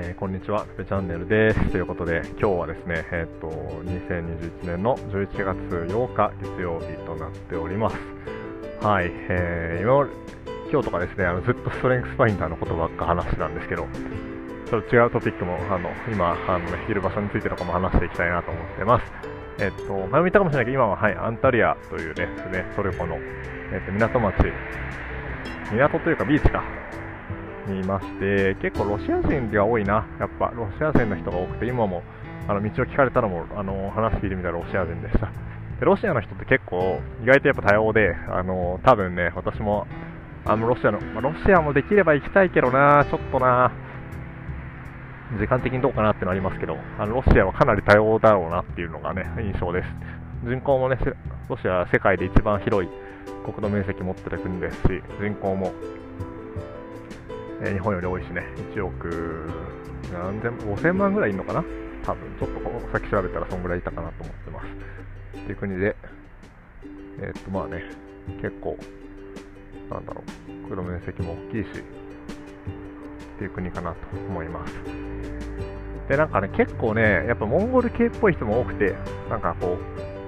えーこんにちは、ペチャンネルです。ということで、今日はですね、えっ、と、2021年の11月8日月曜日となっております。はい、えー今、今日とかですね、あのずっとストレングスファインダーのことばっか話してたんですけど、ちょっと違うトピックも、あの、今、あのね、いる場所についてとかも話していきたいなと思ってます。えっ、と、前も言ったかもしれないけど、今は、はい、アンタリアというね、ねトルコの、えっ、と、港町、港というかビーチか、にいまして、結構ロシア人が多いな、やっぱロシア人の人が多くて、今もあの道を聞かれたらもあの話聞いてみたらロシア人でした。でロシアの人って結構意外とやっぱ多様で、あの多分ね、私もあのロシアの、ロシアもできれば行きたいけどな、ちょっとな、時間的にどうかなってのありますけど、あのロシアはかなり多様だろうなっていうのがね、印象です。人口もね、ロシアは世界で一番広い国土面積持ってる国ですし、人口もえ日本より多いしね、1億何千5000万ぐらいいるのかな？多分。ちょっとこの先調べたらそんぐらいいたかなと思ってます。っていう国で、えーっとまあね、結構、なんだろう、黒面積も大きいし、っていう国かなと思います。で、なんかね、結構ね、やっぱモンゴル系っぽい人も多くて、なんかこ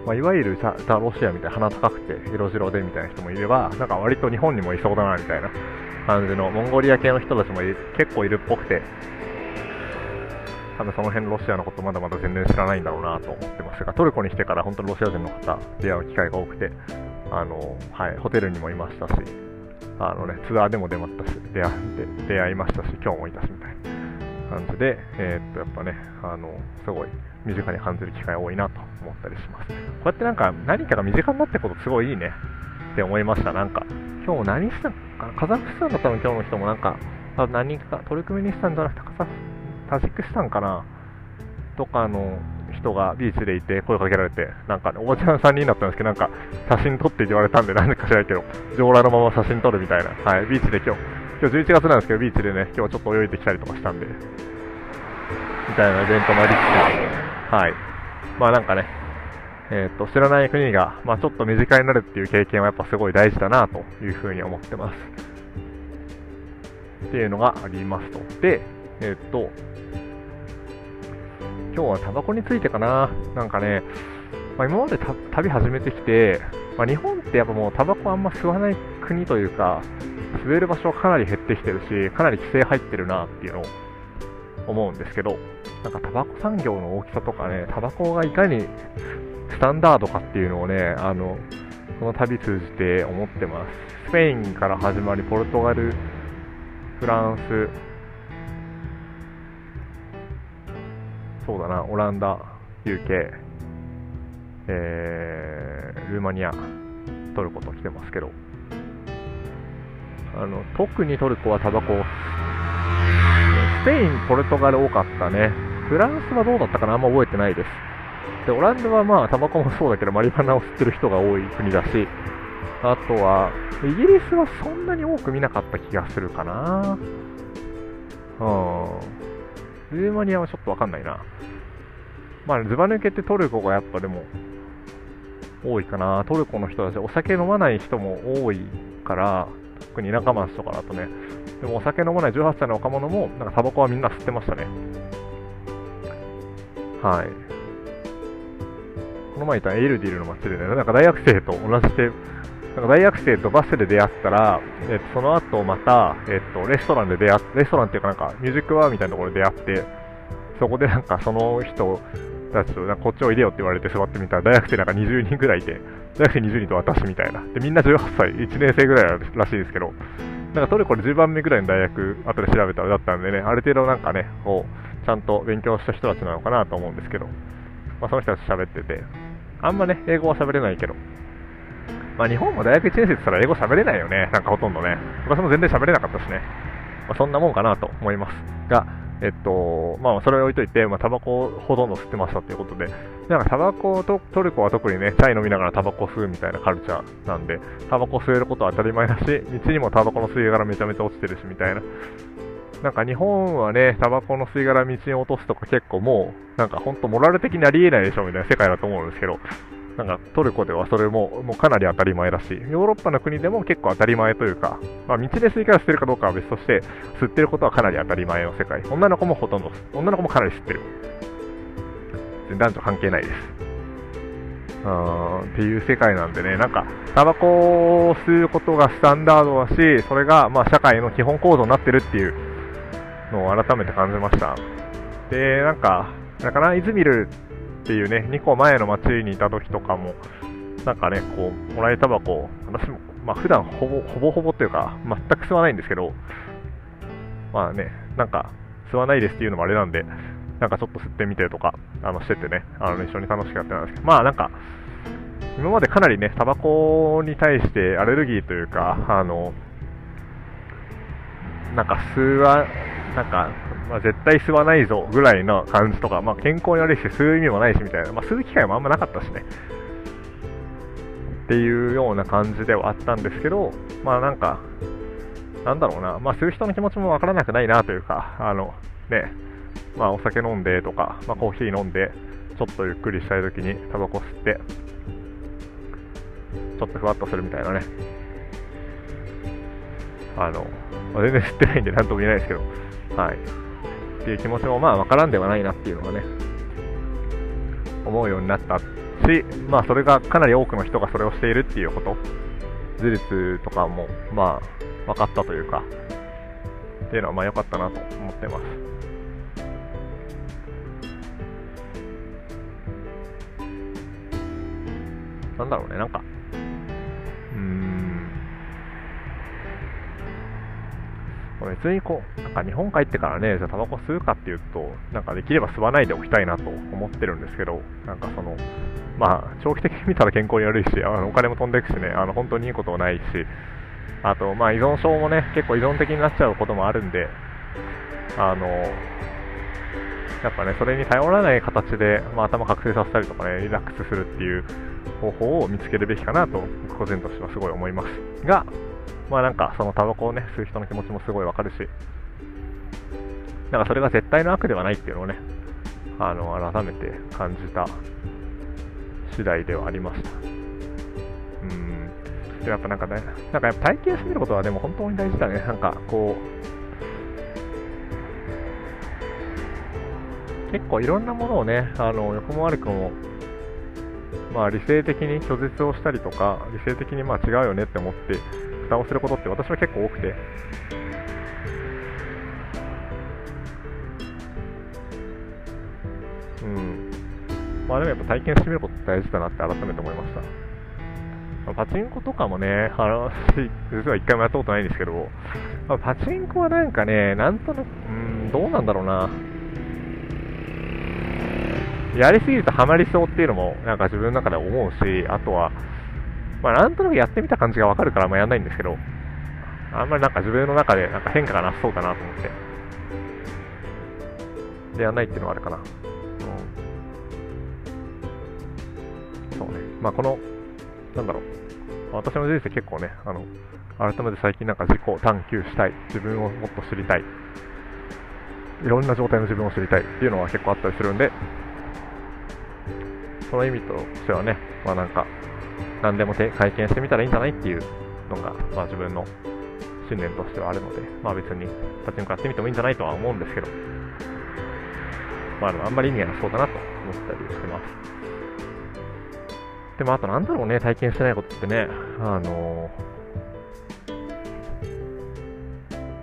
う、まあ、いわゆるザ・ロシアみたいな鼻高くて色白でみたいな人もいれば、なんか割と日本にもいそうだなみたいな。感じのモンゴリア系の人たちも結構いるっぽくて、多分その辺ロシアのことまだまだ全然知らないんだろうなと思ってますが、トルコに来てから本当にロシア人の方、出会う機会が多くて、あのはい、ホテルにもいましたし、あのね、ツアーでも出ましたし出会って出会いましたし、今日もいたしみたいな感じで、えーっとやっぱね、あのすごい身近に感じる機会多いなと思ったりします。こうやってなんか何かが身近になってことすごいいいねって思いました。なんか今日何したかな？カザフスタンだったの今日の人もなんか多分何かトルクメニスタンじゃなくてカザタジクスタンかな？とかの人がビーチでいて声かけられてなんか、ね、おばちゃん3人だったんですけどなんか写真撮ってって言われたんでなんでか知らないけど上裸のまま写真撮るみたいな。はいビーチで今日。今日11月なんですけどビーチでね今日ちょっと泳いできたりとかしたんで。みたいなイベントもありつつ。はい。まあなんかねえー、と知らない国が、まあ、ちょっと身近になるっていう経験はやっぱすごい大事だなというふうに思ってます。っていうのがありますと。で、えっ、と、今日はタバコについてかな。なんかね、まあ、今まで旅始めてきて、まあ、日本ってやっぱもうタバコあんま吸わない国というか、吸える場所はかなり減ってきてるし、かなり規制入ってるなっていうのを思うんですけど、なんかタバコ産業の大きさとかね、タバコがいかにスタンダードかっていうのをね、あの、この旅通じて思ってます。スペインから始まり、ポルトガル、フランス、そうだな、オランダ、UK、えー、ルーマニア、トルコと来てますけど、あの、特にトルコはタバコ、スペイン、ポルトガル多かったね。フランスはどうだったかな？あんま覚えてないです。で、オランダはまあ、タバコもそうだけど、マリファナを吸ってる人が多い国だし、あとは、イギリスはそんなに多く見なかった気がするかな。うん。ルーマニアはちょっとわかんないな。まあ、ズバ抜けてトルコがやっぱでも、多いかな。トルコの人たち、お酒飲まない人も多いから、特に田舎町とかだとね。でもお酒飲まない18歳の若者も、なんかタバコはみんな吸ってましたね。はい。この前いたエルディルの街でね、なんか大学生と同じで、なんか大学生とバスで出会ったら、えっと、その後また、えっと、レストランで出会ってレストランっていうかなんかミュージックバーみたいなところで出会って、そこでなんかその人たちと、なこっちおいでよって言われて座ってみたら、大学生なんか20人ぐらいいて、大学生20人と私みたいな。で、みんな18歳、1年生ぐらいらしいですけど、なんかトルコで10番目ぐらいの大学、後で調べたらだったんでね、ある程度なんかね、こう、ちゃんと勉強した人たちなのかなと思うんですけど、まあその人たち喋ってて、あんまね、英語は喋れないけど、まあ日本も大学1年生って言ったら英語喋れないよね、なんかほとんどね。私も全然喋れなかったしね。まあそんなもんかなと思います。が、えっと、まあそれを置いといて、まあタバコをほとんど吸ってましたということで、なんかタバコと、トルコは特にね、チャイ飲みながらタバコ吸うみたいなカルチャーなんで、タバコ吸えることは当たり前だし、道にもタバコの吸い殻めちゃめちゃ落ちてるしみたいな。なんか日本はね、タバコの吸い殻道に落とすとか結構もう、なんかほんとモラル的にありえないでしょみたいな世界だと思うんですけど、なんかトルコではそれももうかなり当たり前だし、ヨーロッパの国でも結構当たり前というか、まあ、道でシーシャを吸ってるかどうかは別として、吸ってることはかなり当たり前の世界。女の子もほとんど、女の子もかなり吸ってる。男女関係ないです。うんっていう世界なんでね、なんか、タバコを吸うことがスタンダードだし、それがまあ社会の基本構造になってるっていうのを改めて感じました。で、なんか、だから、イズミルっていうね、2個前の街にいた時とかも、なんかね、こう、もらいタバコ、私も、まあ普段ほぼ、ほぼほぼっていうか、全く吸わないんですけど、まあね、なんか、吸わないですっていうのもあれなんで、なんかちょっと吸ってみてとか、あの、しててね、あの、一緒に楽しくやったんですけど、まあなんか、今までかなりね、タバコに対してアレルギーというか、あの、なんか吸わ、なんか、まあ、絶対吸わないぞぐらいの感じとか、まあ、健康に悪いし、吸う意味もないしみたいな、まあ、吸う機会もあんまなかったしね。っていうような感じではあったんですけど、まあなんか、なんだろうな、まあ、吸う人の気持ちもわからなくないなというか、あの、ね、まあ、お酒飲んでとか、まあ、コーヒー飲んで、ちょっとゆっくりしたい時にタバコ吸って、ちょっとふわっとするみたいなね。あの、まあ、全然吸ってないんで何とも言えないですけど、はい。っていう気持ちもまあわからんではないなっていうのがね、思うようになったし、まあそれがかなり多くの人がそれをしているっていうこと、事実とかもまあ分かったというか、っていうのはまあ良かったなと思ってます。なんだろうね、なんか、うん別にこう、なんか日本帰ってからね、じゃあタバコ吸うかっていうと、なんかできれば吸わないでおきたいなと思ってるんですけど、なんかその、まあ、長期的に見たら健康に悪いし、あのお金も飛んでいくしね、あの本当にいいことはないし、あと、まあ依存症もね、結構依存的になっちゃうこともあるんで、あの、やっぱね、それに頼らない形で、まあ、頭覚醒させたりとかね、リラックスするっていう方法を見つけるべきかなと、個人としてはすごい思います。が、まあなんかそのタバコをね、吸う人の気持ちもすごいわかるし、なんかそれが絶対の悪ではないっていうのをね、あの、改めて感じた次第ではありました。うん。で、やっぱなんかね、なんかやっぱ体験してみることはでも本当に大事だね。なんかこう、結構いろんなものをね、あの、横も悪くも、まあ理性的に拒絶をしたりとか、理性的にまあ違うよねって思って、蓋をすることって私は結構多くて、うん。まあでもやっぱ体験してみることって大事だなって改めて思いました。パチンコとかもね、話、実は一回もやったことないんですけど、まあ、パチンコはなんかね、なんとなく、うん、どうなんだろうな。やりすぎるとハマりそうっていうのも、なんか自分の中で思うし、あとは、まあ、なんとなくやってみた感じがわかるから、まあ、やんないんですけど、あんまりなんか自分の中でなんか変化がなさそうかなと思って。で、やんないっていうのはあるかな。うん。そうね。まあ、この、なんだろう。私の人生結構ね、あの、改めて最近なんか自己探求したい。自分をもっと知りたい。いろんな状態の自分を知りたいっていうのは結構あったりするんで、その意味としてはね、まあなんか、何でも体験してみたらいいんじゃないっていうのが、まあ、自分の信念としてはあるので、まあ、別にパチンコやってみてもいいんじゃないとは思うんですけど、まあ、あんまり意味がなそうだなと思ったりしてます。でも、あとなんだろうね、体験してないことってね、あの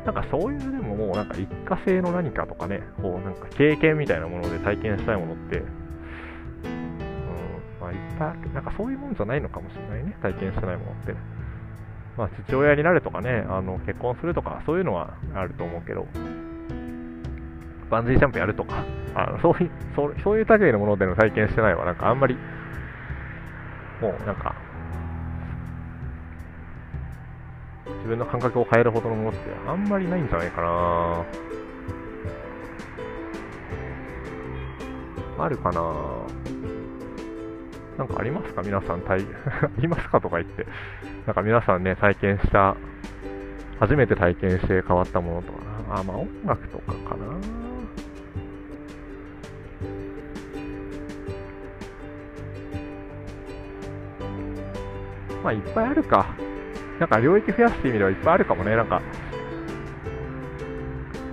なんかそういうでももうなんか一過性の何かとかね、こうなんか経験みたいなもので体験したいものってまあ、いっぱいなんかそういうもんじゃないのかもしれないね、体験してないものって。まあ、父親になるとかね、あの結婚するとか、そういうのはあると思うけど、バンジージャンプやるとか、あのそういうそうそういう類のものでの体験してないは、なんかあんまり、もうなんか、自分の感覚を変えるほどのものってあんまりないんじゃないかな。あるかな。なんかありますか？皆さん、体、ありますか？とか言って、なんか皆さんね、体験した、初めて体験して変わったものとか。あ、まあ音楽とかかな。まあいっぱいあるか。なんか領域増やすって意味ではいっぱいあるかもね。なんか、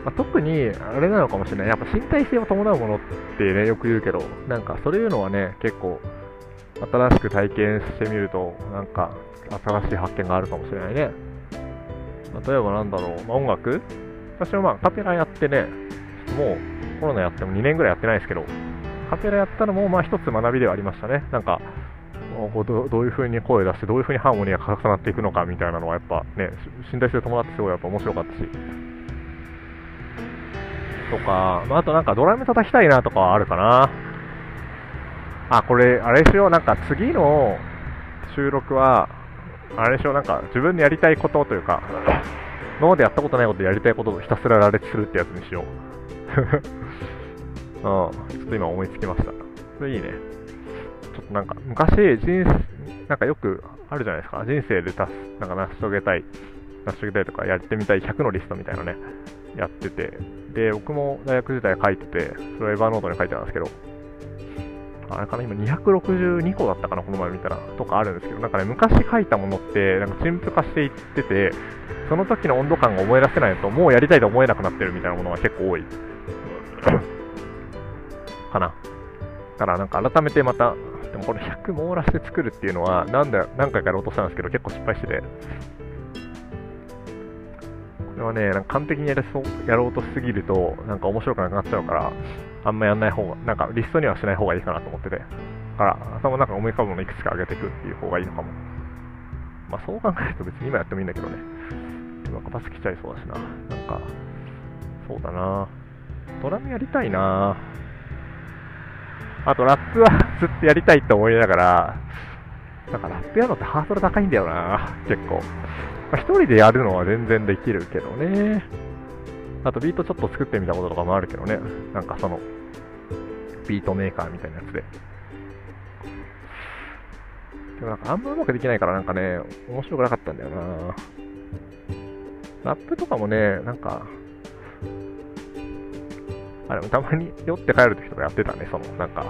まあ、特にあれなのかもしれない。やっぱ身体性を伴うものってね、よく言うけど、なんかそういうのはね、結構新しく体験してみると、なんか新しい発見があるかもしれないね。例えばなんだろう、まあ、音楽？私はまあカペラやってね、もうコロナやっても2年ぐらいやってないですけど、カペラやったのもまあ一つ学びではありましたね。なんかどどういう風に声を出して、どういう風にハーモニーが重なっていくのかみたいなのはやっぱね、身体性を伴ってすごいやっぱ面白かったし。とか、まあ、あとなんかドラム叩きたいなとかはあるかな。あ、これ、あれしよう、なんか次の収録は、あれでしょ、なんか自分でやりたいことというか、今までやったことないことやりたいことをひたすら羅列するってやつにしよう。うん、ちょっと今思いつきました。それいいね。ちょっとなんか、昔、人なんかよくあるじゃないですか。人生でたす、なんか成し遂げたい、成し遂げたいとかやってみたい100のリストみたいなね、やってて。で、僕も大学時代書いてて、それをエヴァノートに書いてたんですけど、あれかな、今262個だったかな、この前見たら、とかあるんですけど、なんかね、昔書いたものって、なんか陳腐化していってて、その時の温度感が思い出せないと、もうやりたいと思えなくなってるみたいなものが結構多い。かな。だからなんか改めてまた、でもこれ100網羅して作るっていうのは、なんだ、何回かやろうとしたんですけど、結構失敗してて。これはね、なんか完璧にやそうやろうとしすぎると、なんか面白くなくなっちゃうから、あんまやんない方が、なんかリストにはしない方がいいかなと思ってて。だから、頭の中思い浮かぶものいくつか上げていくっていう方がいいのかも。まあそう考えると別に今やってもいいんだけどね。今パス来ちゃいそうだしな。なんか、そうだな。ドラムやりたいな。あとラップはずっとやりたいって思いながら、なんかラップやるのってハードル高いんだよな、結構。まあ、一人でやるのは全然できるけどね。あとビートちょっと作ってみたこととかもあるけどね。なんかその、ビートメーカーみたいなやつで。でもなんかあんまうまくできないからなんかね、面白くなかったんだよな。ラップとかもね、なんか、あ、でもたまに酔って帰るときとかやってたね、その、なんか、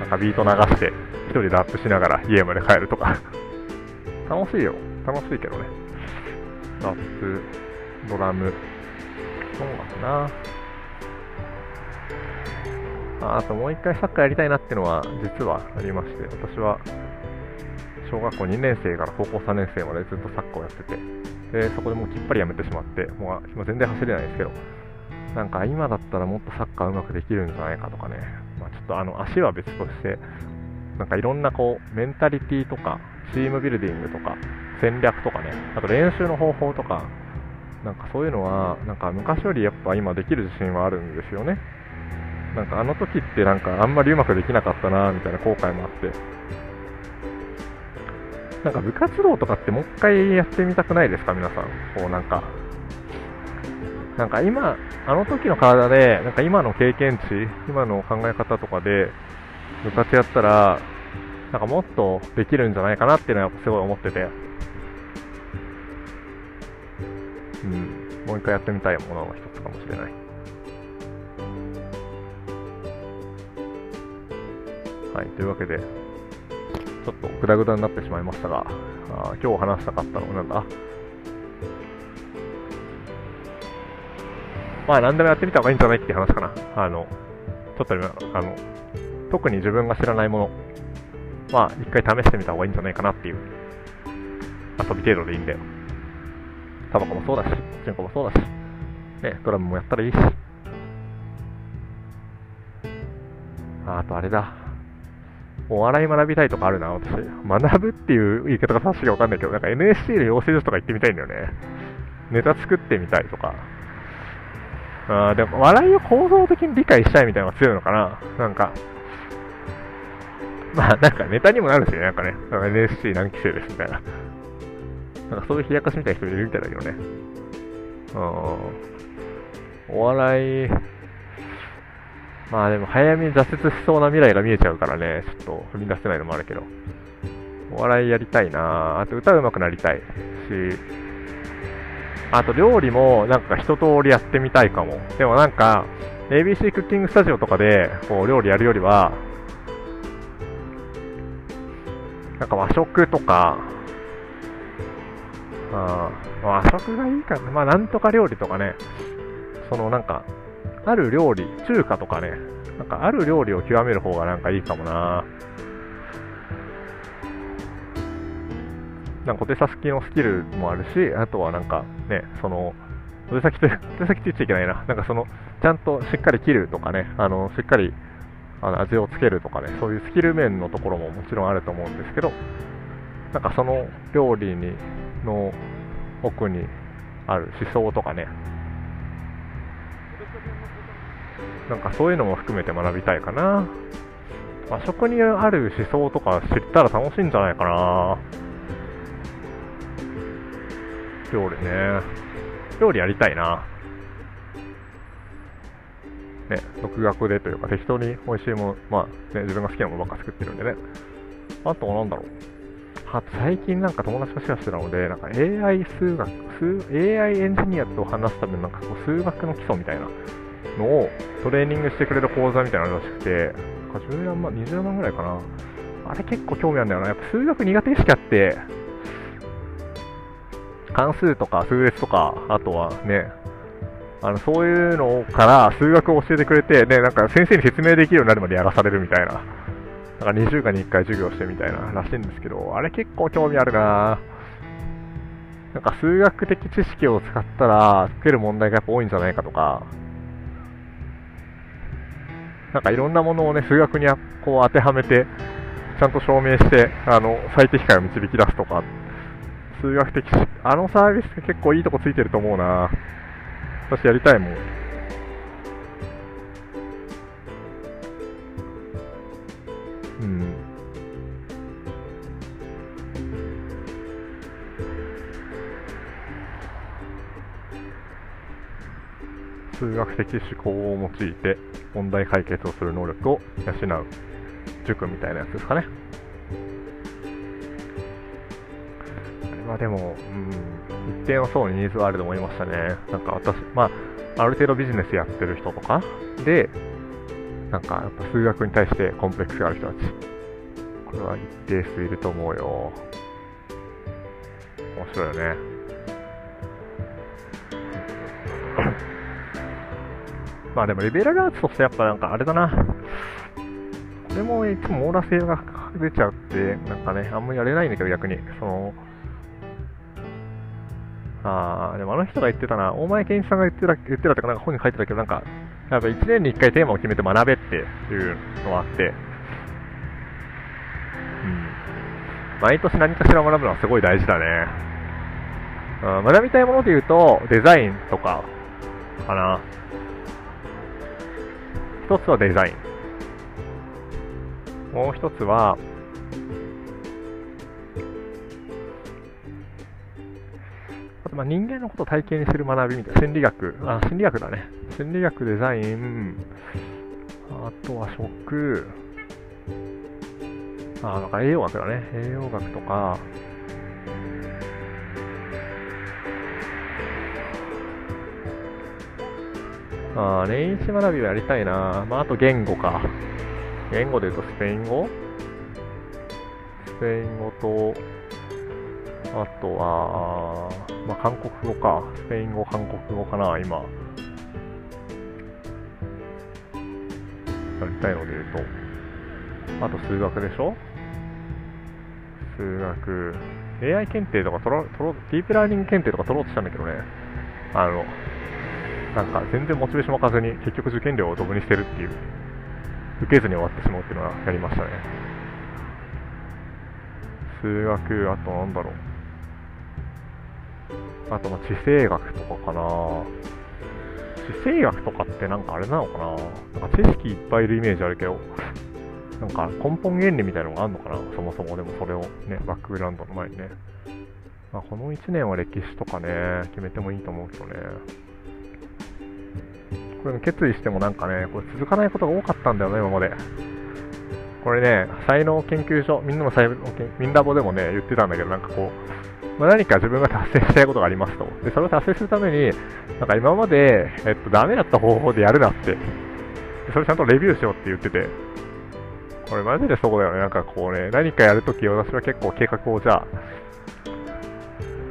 なんかビート流して、一人でラップしながら家まで帰るとか楽しいよ。楽しいけどね。ラップ、ドラム、そうだな。ああともう一回サッカーやりたいなっていうのは実はありまして、私は小学校2年生から高校3年生までずっとサッカーをやってて、でそこでもうきっぱりやめてしまって、もう今全然走れないんですけど、なんか今だったらもっとサッカーうまくできるんじゃないかとかね、まあ、ちょっとあの足は別として、なんかいろんなこうメンタリティとか、チームビルディングとか、戦略とかね、あと練習の方法とか、なんかそういうのは、なんか昔よりやっぱ今できる自信はあるんですよね。なんかあの時ってなんかあんまりうまくできなかったなみたいな後悔もあって。なんか部活動とかってもう一回やってみたくないですか皆さん。こうなんか、なんか今、あの時の体で、なんか今の経験値、今の考え方とかで、部活やったら、なんかもっとできるんじゃないかなっていうのはすごい思ってて、うん、もう一回やってみたいものの一つかもしれない。はい、というわけで、ちょっとグダグダになってしまいましたが、あ今日話したかったのはなんだ？まあ何でもやってみた方がいいんじゃないっていう話かな。あの、ちょっとあの、特に自分が知らないもの、まあ一回試してみた方がいいんじゃないかなっていう遊び程度でいいんで。タバコもそうだし、チンコもそうだし、ね、ドラムもやったらいいし。ああとあれだ。お笑い学びたいとかあるな、私。学ぶっていう言い方が正しいかわかんないけど、なんか NSC の養成所とか行ってみたいんだよね。ネタ作ってみたいとか。あーでも、笑いを構造的に理解したいみたいなのが強いのかな。なんか、まあ、なんかネタにもなるしね、なんかね、NSC 何期生ですみたいな。なんかそういう冷やかしみたいな人いるみたいだけどね。うん。お笑い、まあでも早めに挫折しそうな未来が見えちゃうからね、ちょっと踏み出せないのもあるけど。お笑いやりたいなあと歌うまくなりたいし、あと料理もなんか一通りやってみたいかも。でもなんか、ABC クッキングスタジオとかでこう料理やるよりは、なんか和食とか、あ和食がいいかな。まあ、なんとか料理とかね、そのなんか、ある料理、中華とかね、なんかある料理を極める方がなんかいいかもな。なんか小手先のスキルもあるし、あとはなんかね、その、小手先と、小手先って言っちゃいけないな。なんかその、ちゃんとしっかり切るとかね、あの、しっかりあの味をつけるとかね、そういうスキル面のところももちろんあると思うんですけど、なんかその料理にの奥にある思想とかね、なんかそういうのも含めて学びたいかな。和食にある思想とか知ったら楽しいんじゃないかな。料理ね。料理やりたいな。ね、独学でというか適当に美味しいもの、まあね、自分が好きなものばっか作ってるんでね。あとはなんだろう。あと最近なんか友達とシェアしてたので、なんか AI 数学、AI エンジニアと話すためのなんかこう数学の基礎みたいなのをトレーニングしてくれる講座みたいなのらしくて、10万、20万ぐらいかな。あれ結構興味あるんだよな。やっぱ数学苦手意識あって、関数とか数列とか、あとはね、あのそういうのから数学を教えてくれて、ね、なんか先生に説明できるようになるまでやらされるみたいな。なんか2週間に1回授業してみたいならしいんですけど、あれ結構興味あるななんか数学的知識を使ったら解ける問題がやっぱ多いんじゃないかとか、なんかいろんなものをね、数学にこう当てはめて、ちゃんと証明して、あの、最適解を導き出すとか、数学的、あのサービス結構いいとこついてると思うな私やりたいもん。うん。数学的思考を用いて問題解決をする能力を養う塾みたいなやつですかね。あれはでも、うん、一定の層にニーズがあると思いましたね。なんか私、まあ、ある程度ビジネスやってる人とかで、なんかやっぱ数学に対してコンプレックスがある人たち。これは一定数いると思うよ。面白いよね。まあでもリベラルアーツとしてやっぱなんかあれだな。これもいつも網羅性が出ちゃって、なんかね、あんまりやれないんだけど逆に。その、ああ、でもあの人が言ってたな、大前健一さんが言ってた、言ってたとか、なんか本に書いてたけど、なんか、やっぱ1年に1回テーマを決めて学べっていうのがあって、うん。毎年何かしら学ぶのはすごい大事だね。うん、学びたいもので言うと、デザインとか、かな。一つはデザイン。もう一つは、あとまあ人間のことを体験にする学びみたいな、心理学、あ、心理学だね。心理学、デザイン、あとは食、あ、なんか栄養学だね。栄養学とか、ああ、年一学びはやりたいな。まあ、あと言語か。言語で言うとスペイン語？スペイン語と、あとは、まあ、韓国語か。スペイン語、韓国語かな、今。やりたいので言うと。あと数学でしょ？数学。AI 検定とか取ろ、取ろ、ディープラーニング検定とか取ろうとしたんだけどね。あの、なんか全然モチベーション湧かずに結局受験料をドブにしてるっていう受けずに終わってしまうっていうのはやりましたね。数学あとなんだろう。あとまあ地政学とかかな。地政学とかってなんかあれなのかな。なんか知識いっぱいいるイメージあるけどなんか根本原理みたいなのがあるのかな。そもそもでもそれをねバックグラウンドの前にね。まあ、この1年は歴史とかね決めてもいいと思うけどね。これ決意してもなんかね、これ続かないことが多かったんだよね、今まで。これね、才能研究所、みんなの才能研、みんなぼでもね、言ってたんだけど、なんかこう、まあ、何か自分が達成したいことがありますと。で、それを達成するために、なんか今まで、えっと、ダメだった方法でやるなって。それちゃんとレビューしようって言ってて。これマジでそうだよね。なんかこうね、何かやるとき私は結構計画をじゃあ、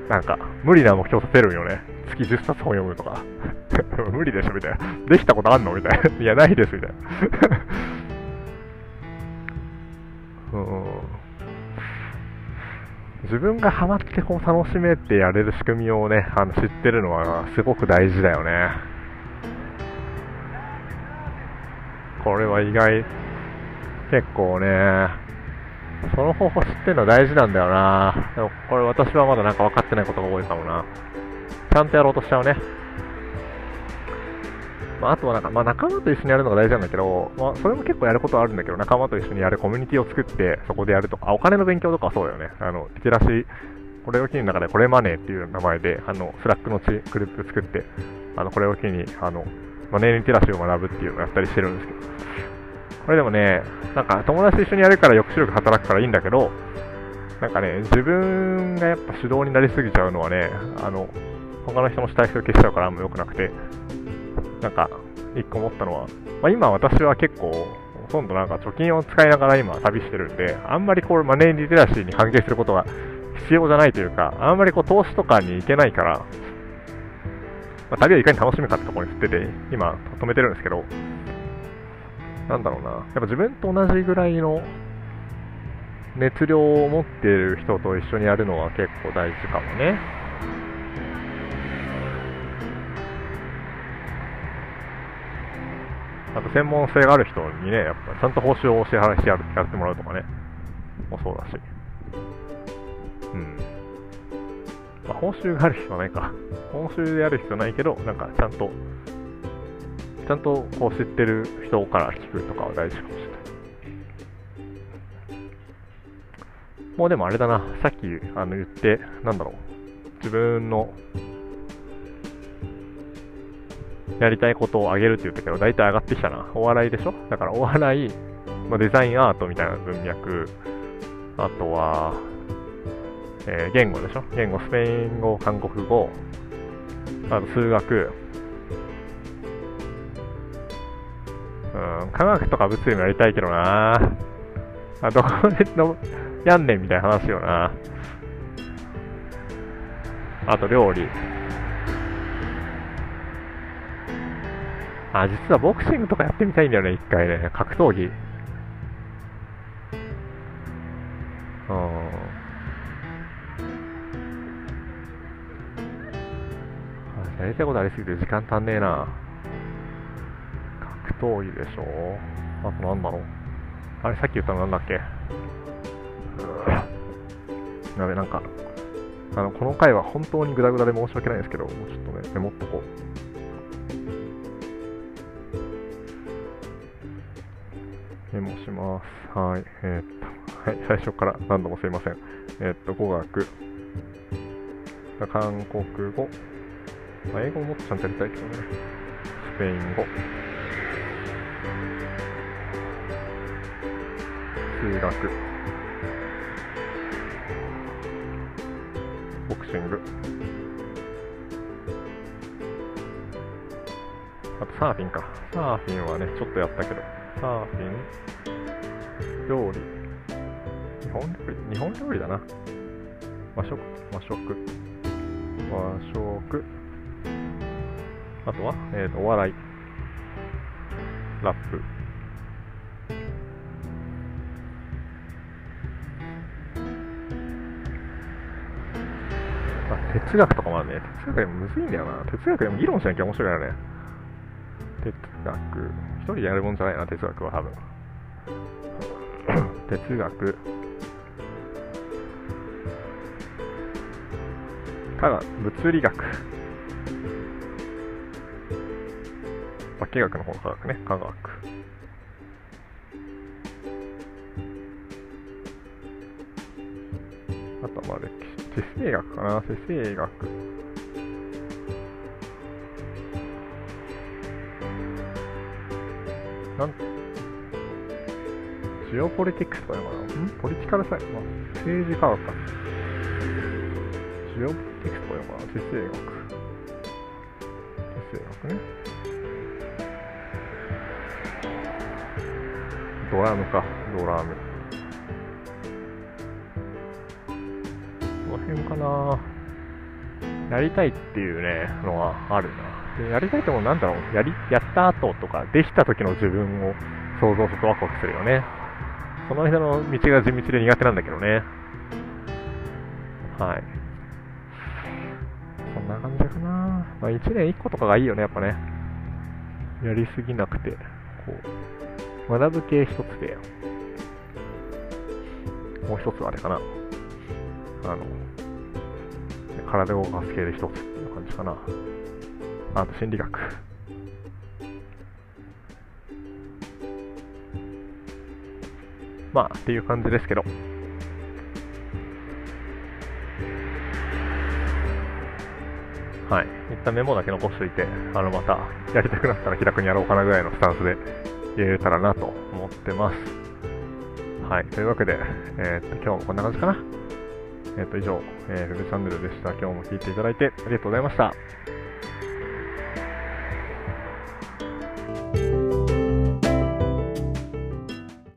なんか無理な目標立てるんよね。月10冊本読むとか。無理でしょみたいな。できたことあんの？みたいな。いや、ないですみたいな。うん自分がハマってこう楽しめてやれる仕組みをね、あの知ってるのはすごく大事だよね。これは意外、結構ね、その方法知ってるのは大事なんだよな。でもこれ私はまだなんか分かってないことが多いかもな。ちゃんとやろうとしちゃうね。まあ、あとはなんか、まあ、仲間と一緒にやるのが大事なんだけど、まあ、それも結構やることはあるんだけど、仲間と一緒にやるコミュニティを作って、そこでやるとか、お金の勉強とかはそうだよね。あの、リテラシー、これを機にの中で、これマネーっていう名前で、あの、スラックのグループ作って、あの、これを機に、あの、マネーリテラシーを学ぶっていうのをやったりしてるんですけど、これでもね、なんか友達と一緒にやるから抑止力働くからいいんだけど、なんかね、自分がやっぱ主導になりすぎちゃうのはね、あの、他の人の主体性消しちゃうからあんま良くなくて、なんか、一個思ったのは、まあ、今私は結構、ほとんどなんか貯金を使いながら今旅してるんで、あんまりこうマネーリテラシーに関係することが必要じゃないというか、あんまりこう投資とかに行けないから、まあ、旅をいかに楽しむかってところに振ってて、今止めてるんですけど、なんだろうな、やっぱ自分と同じぐらいの熱量を持っている人と一緒にやるのは結構大事かもね。あと専門性がある人にね、やっぱちゃんと報酬をお支払いしてやるってもらうとかね、もそうだし。うん。まあ、報酬がある必要はないか。報酬である必要ないけど、なんかちゃんと、ちゃんとこう知ってる人から聞くとかは大事かもしれない。もうでもあれだな、さっきあの言って、なんだろう、自分のやりたいことをあげるって言ったけど、大体上がってきたな。お笑いでしょ？だからお笑い、まあ、デザインアートみたいな文脈、あとは、えー、言語でしょ？言語、スペイン語、韓国語、あと数学、うん、科学とか物理もやりたいけどな。あ、どこでの、やんねんみたいな話よな。あと料理。あ、実はボクシングとかやってみたいんだよね、一回ね。格闘技。うん。やりたいことありすぎて時間足んねえな。格闘技でしょあとなんだろう。あれ、さっき言ったのなんだっけやべ、なんか、あの、この回は本当にグダグダで申し訳ないんですけど、もうちょっとね、メモっとこう。します。はい。えー、っと、はい。最初から何度もすいません。えー、っと、語学、韓国語、まあ、英語ももっとちゃんとやりたいけどね。スペイン語、数学、ボクシング、あとサーフィンか。サーフィンはね、ちょっとやったけど、サーフィン、料理、日本料理、日本料理だな。和食、和食、和食、あとは、えっ、ー、と、お笑い、ラップ、あ、哲学とかもあるね。哲学でもむずいんだよな。哲学でも議論しなきゃ面白いよね。哲学。一人でやるもんじゃないな、哲学は多分。哲学。科学、物理学。化学の方の科学ね、科学。あとはまあ歴史、地政学かな、地政学。なんジオポリティクスとかいうのかなん？ポリティカルサイ、まあ、政治科学か。ジオポリティクスとかいうのかな地政学。地政学ね。ドラムか、ドラム。この辺かなやりたいっていうね、のはあるな。でやりたいってもなんだろう、やり、やった後とか、できた時の自分を想像するとワクワクするよね。その間の道が地道で苦手なんだけどね。はい。そんな感じかな。まあ、1年1個とかがいいよね、やっぱね。やりすぎなくて、こう、学ぶ系一つで、もう一つはあれかな。あの、体を動かす系で一つっていう感じかな。あと心理学。っていう感じですけど。はい。一旦メモだけ残しといて、あの、また、やりたくなったら気楽にやろうかなぐらいのスタンスで言えたらなと思ってます。はい。というわけで、えー、っと、今日もこんな感じかな。えー、っと、以上、えー、フェブチャンネルでした。今日も聞いていただいてありがとうございました。